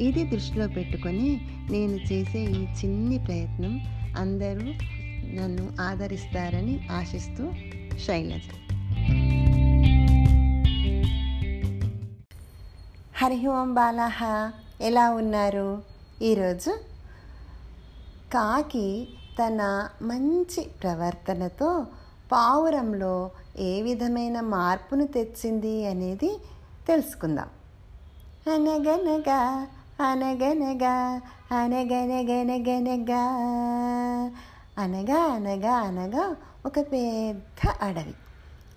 ఇది దృష్టిలో పెట్టుకొని నేను చేసే ఈ చిన్ని ప్రయత్నం అందరూ నన్ను ఆదరిస్తారని ఆశిస్తూ శైలజ. హరి ఓం బాలాహ ఎలా ఉన్నారు? ఈరోజు కాకి తన మంచి ప్రవర్తనతో పావురంలో ఏ విధమైన మార్పును తెచ్చింది అనేది తెలుసుకుందాం. అనగనగా అనగనగా అనగనగనగనగా అనగా అనగా అనగా ఒక పెద్ద అడవి.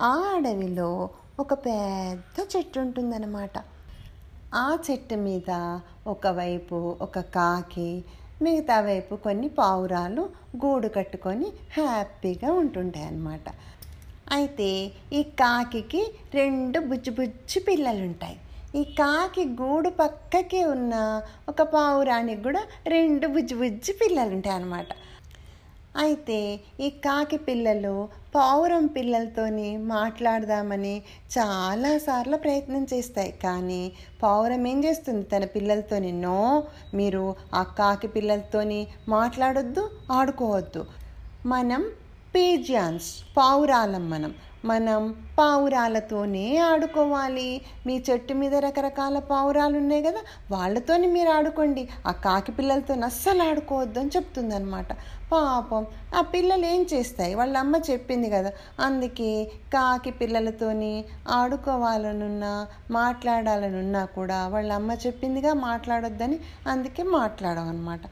ఆ అడవిలో ఒక పెద్ద చెట్టు ఉంటుందన్నమాట. ఆ చెట్టు మీద ఒకవైపు ఒక కాకి మిగతా వైపు కొన్ని పావురాలు గూడు కట్టుకొని హ్యాపీగా ఉంటుంటాయి అన్నమాట. అయితే ఈ కాకికి రెండు బుజ్జి బుజ్జి పిల్లలు ఉంటాయి ఈ కాకి గూడు పక్కకి ఉన్న ఒక పావురానికి కూడా రెండు బుజ్జి బుజ్జి పిల్లలు ఉంటాయి అన్నమాట. అయితే ఈ కాకి పిల్లలు పావురం పిల్లలతోని మాట్లాడదామని చాలాసార్లు ప్రయత్నం చేస్తాయి. కానీ పావురం ఏం చేస్తుంది? తన పిల్లలతోని నో మీరు ఆ కాకి పిల్లలతోని మాట్లాడొద్దు ఆడుకోవద్దు. మనం పేజియాన్స్ పావురాలం మనం. మనం పావురాలతోనే ఆడుకోవాలి. మీ చెట్టు మీద రకరకాల పావురాలు ఉన్నాయి కదా వాళ్ళతోని మీరు ఆడుకోండి. ఆ కాకి పిల్లలతో అస్సలు ఆడుకోవద్దు అని చెప్తుంది అనమాట పాపం ఆ పిల్లలు ఏం చేస్తాయి? వాళ్ళ అమ్మ చెప్పింది కదా అందుకే కాకి పిల్లలతోని ఆడుకోవాలనున్నా మాట్లాడాలనున్నా కూడా వాళ్ళ అమ్మ చెప్పిందిగా మాట్లాడొద్దని అందుకే మాట్లాడమన్నమాట.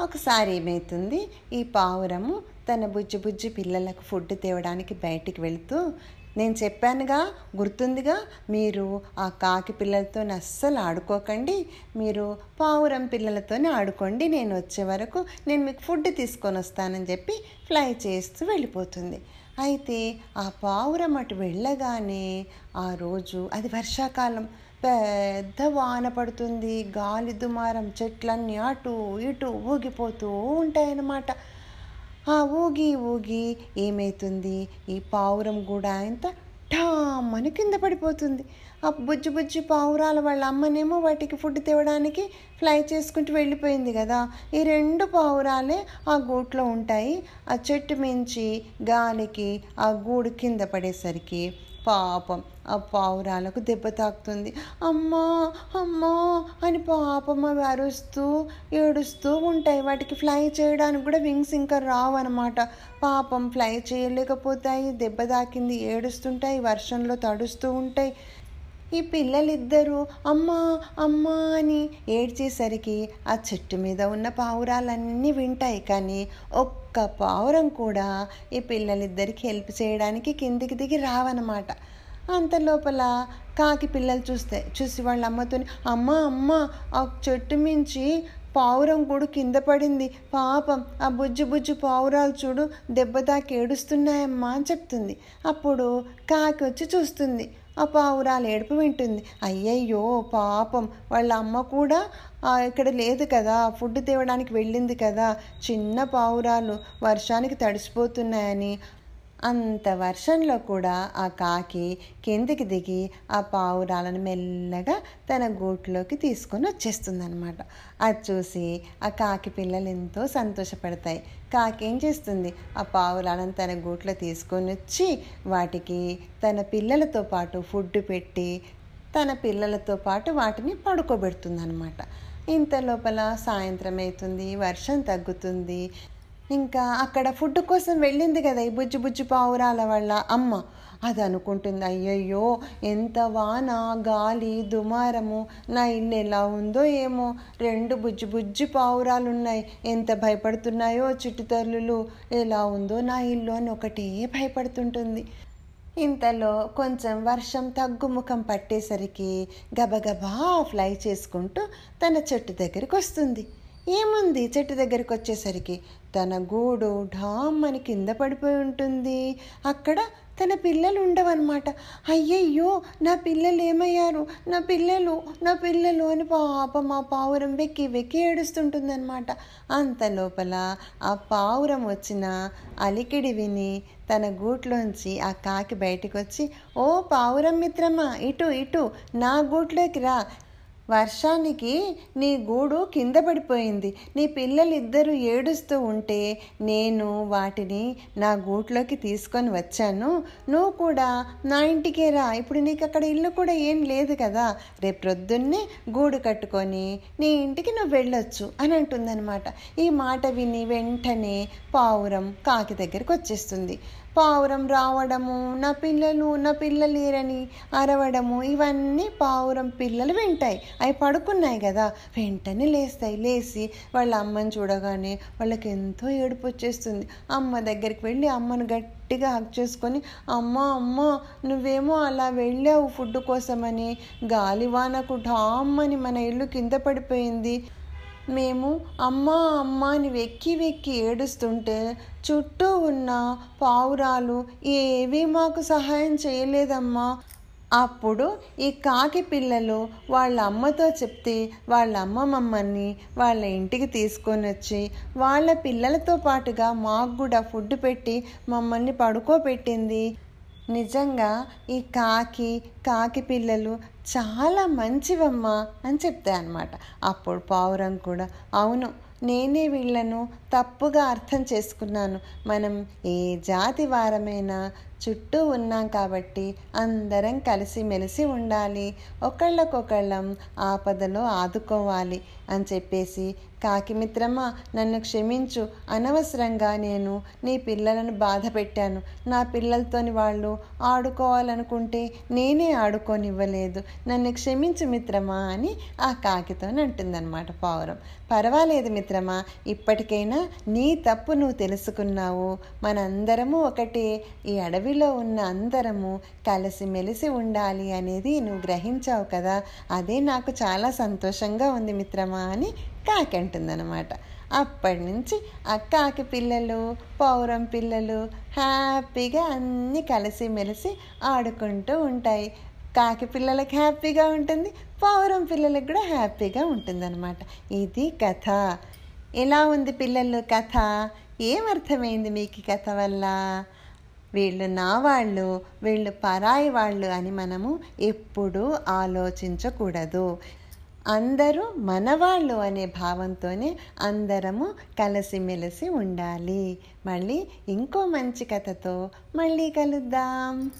ఒకసారి ఏమవుతుంది ఈ పావురము తన బుజ్జి బుజ్జి పిల్లలకు ఫుడ్ తేవడానికి బయటికి వెళుతూ నేను చెప్పానుగా గుర్తుందిగా మీరు ఆ కాకి పిల్లలతో అస్సలు ఆడుకోకండి. మీరు పావురం పిల్లలతోనే ఆడుకోండి. నేను వచ్చే వరకు నేను మీకు ఫుడ్ తీసుకొని వస్తానని చెప్పి ఫ్లై చేస్తూ వెళ్ళిపోతుంది. అయితే ఆ పావురం అటు వెళ్ళగానే ఆ రోజు అది వర్షాకాలం. పెద్ద వాన పడుతుంది. గాలి దుమారం చెట్లన్నీ అటు ఇటు ఊగిపోతూ ఉంటాయన్నమాట. ఆ ఊగి ఊగి ఏమవుతుంది ఈ పావురం కూడా ఎంత ఠామని కింద పడిపోతుంది. ఆ బుజ్జి బుజ్జి పావురాల వాళ్ళ అమ్మనేమో వాటికి ఫుడ్ తేవడానికి ఫ్లై చేసుకుంటూ వెళ్ళిపోయింది కదా. ఈ రెండు పావురాలే ఆ గూట్లో ఉంటాయి. ఆ చెట్టు మించి గాలికి ఆ గూడు కింద పడేసరికి పాపం. ఆ పావురాలకు దెబ్బ తాకుతుంది. అమ్మా అమ్మా అని పాపం అవి అరుస్తూ ఏడుస్తూ ఉంటాయి. వాటికి ఫ్లై చేయడానికి కూడా వింగ్స్ ఇంకా రావు అనమాట పాపం ఫ్లై చేయలేకపోతాయి. దెబ్బ తాకింది ఏడుస్తుంటాయి వర్షంలో తడుస్తూ ఉంటాయి. ఈ పిల్లలిద్దరూ అమ్మా అమ్మా అని ఏడ్చేసరికి ఆ చెట్టు మీద ఉన్న పావురాలన్నీ వింటాయి కానీ ఒక్క పావురం కూడా ఈ పిల్లలిద్దరికి హెల్ప్ చేయడానికి కిందికి దిగి రావన్నమాట. అంత లోపల కాకి పిల్లలు చూస్తే చూసి వాళ్ళ అమ్మతోని అమ్మ అమ్మ ఆ చెట్టు మించి పావురం కూడా కింద పడింది. పాపం ఆ బుజ్జి బుజ్జి పావురాలు చూడు దెబ్బ తాకి ఏడుస్తున్నాయమ్మా అని చెప్తుంది. అప్పుడు కాకి వచ్చి చూస్తుంది. ఆ పావురాలు ఏడుపు వింటుంది. అయ్యయ్యో పాపం. వాళ్ళ అమ్మ కూడా ఇక్కడ లేదు కదా ఫుడ్ తేవడానికి వెళ్ళింది కదా. చిన్న పావురాలు వర్షానికి తడిసిపోతున్నాయని. అంత వర్షంలో కూడా ఆ కాకి కిందికి దిగి ఆ పావురాలను మెల్లగా తన గూట్లోకి తీసుకొని వచ్చేస్తుందన్నమాట. అది చూసి ఆ కాకి పిల్లలు ఎంతో సంతోషపడతాయి. కాకి ఏం చేస్తుంది? ఆ పావురాలను తన గూట్లో తీసుకొని వచ్చి వాటికి తన పిల్లలతో పాటు ఫుడ్ పెట్టి తన పిల్లలతో పాటు వాటిని పడుకోబెడుతుందన్నమాట. ఇంత లోపల సాయంత్రం అవుతుంది వర్షం తగ్గుతుంది ఇంకా అక్కడ ఫుడ్ కోసం వెళ్ళింది కదా ఈ బుజ్జి బుజ్జి పావురాల వల్ల అమ్మ. అది అనుకుంటుంది అయ్యయ్యో ఎంత వాన గాలి దుమారము నా ఇల్లు ఎలా ఉందో ఏమో. రెండు బుజ్జి బుజ్జి పావురాలు ఉన్నాయి ఎంత భయపడుతున్నాయో చిట్టుతల్లులు ఎలా ఉందో నా ఇల్లు అని ఒకటే భయపడుతుంటుంది. ఇంతలో కొంచెం వర్షం తగ్గుముఖం పట్టేసరికి గబగబా ఫ్లై చేసుకుంటూ తన చెట్టు దగ్గరికి వస్తుంది. ఏముంది చెట్టు దగ్గరికి వచ్చేసరికి? తన గూడు ఢామ్మని కింద పడిపోయి ఉంటుంది. అక్కడ తన పిల్లలు ఉండవన్నమాట. అయ్యయ్యో నా పిల్లలు ఏమయ్యారు? నా పిల్లలు నా పిల్లలు అని పాపం ఆ పావురం వెక్కి వెక్కి ఏడుస్తుంటుందన్నమాట. అంత లోపల ఆ పావురం వచ్చిన అలికిడి విని తన గూట్లోంచి ఆ కాకి బయటికి వచ్చి ఓ పావురం మిత్రమా ఇటు ఇటు నా గూట్లోకి రా వర్షానికి నీ గూడు కింద పడిపోయింది. నీ పిల్లలిద్దరూ ఏడుస్తూ ఉంటే నేను వాటిని నా గూట్లోకి తీసుకొని వచ్చాను. నువ్వు కూడా నా ఇంటికే రా. ఇప్పుడు నీకు అక్కడ ఇల్లు కూడా ఏం లేదు కదా. రేపు ప్రొద్దున్నే గూడు కట్టుకొని నీ ఇంటికి నువ్వు వెళ్ళొచ్చు అని అంటుందన్నమాట. ఈ మాట విని వెంటనే పావురం కాకి దగ్గరికి వచ్చేస్తుంది. పావురం రావడము నా పిల్లలు నా పిల్లలు లేరని అరవడము ఇవన్నీ పావురం పిల్లలు వింటాయి. అవి పడుకున్నాయి కదా. వెంటనే లేస్తాయి. లేచి వాళ్ళ అమ్మని చూడగానే వాళ్ళకి ఎంతో ఏడుపు వచ్చేస్తుంది. అమ్మ దగ్గరికి వెళ్ళి అమ్మను గట్టిగా హక్ చేసుకొని అమ్మ అమ్మ నువ్వేమో అలా వెళ్ళావు ఫుడ్ కోసమని. గాలివానకు ఢామ్మని మన ఇల్లు కింద పడిపోయింది. మేము అమ్మ అమ్మ అని వెక్కి వెక్కి ఏడుస్తుంటే చుట్టూ ఉన్న పావురాలు ఏవీ మాకు సహాయం చేయలేదమ్మా. అప్పుడు ఈ కాకి పిల్లలు వాళ్ళ అమ్మతో చెప్తే వాళ్ళ అమ్మ మమ్మల్ని వాళ్ళ ఇంటికి తీసుకొని వచ్చి వాళ్ళ పిల్లలతో పాటుగా మాకు కూడా ఫుడ్ పెట్టి మమ్మల్ని పడుకోబెట్టింది. నిజంగా ఈ కాకి కాకి పిల్లలు చాలా మంచివమ్మా అని చెప్తాయి అన్నమాట అప్పుడు పావురం కూడా అవును నేనే వీళ్ళను తప్పుగా అర్థం చేసుకున్నాను. మనం ఏ జాతి వారమైనా చుట్టూ ఉన్నాం కాబట్టి అందరం కలిసిమెలిసి ఉండాలి. ఒకళ్ళకొకళ్ళం ఆపదలో ఆదుకోవాలి అని చెప్పేసి కాకి మిత్రమా నన్ను క్షమించు. అనవసరంగా నేను నీ పిల్లలను బాధ పెట్టాను నా పిల్లలతోని వాళ్ళు ఆడుకోవాలనుకుంటే నేనే ఆడుకోనివ్వలేదు. నన్ను క్షమించు మిత్రమా అని ఆ కాకితో అంటుందన్నమాట పావురం. పర్వాలేదు మిత్రమా ఇప్పటికైనా నీ తప్పు నువ్వు తెలుసుకున్నావు. మనందరము ఒకటే. ఈ అడవిలో ఉన్న అందరము కలిసిమెలిసి ఉండాలి అనేది నువ్వు గ్రహించావు కదా. అదే నాకు చాలా సంతోషంగా ఉంది మిత్రమా అని కాకి అంటుందన్నమాట. అప్పటి నుంచి ఆ కాకి పిల్లలు పౌరం పిల్లలు హ్యాపీగా అన్నీ కలిసిమెలిసి ఆడుకుంటూ ఉంటాయి. కాకి పిల్లలకు హ్యాపీగా ఉంటుంది పౌరం పిల్లలకు కూడా హ్యాపీగా ఉంటుందన్నమాట. ఇది కథ. ఎలా ఉంది పిల్లలు కథ? ఏమర్థమైంది మీకు కథ వల్ల? వీళ్ళు నా వాళ్ళు వీళ్ళు పరాయి వాళ్ళు అని మనము ఎప్పుడూ ఆలోచించకూడదు. అందరూ మనవాళ్ళు అనే భావంతోనే అందరము కలిసిమెలిసి ఉండాలి. మళ్ళీ ఇంకో మంచి కథతో మళ్ళీ కలుద్దాం.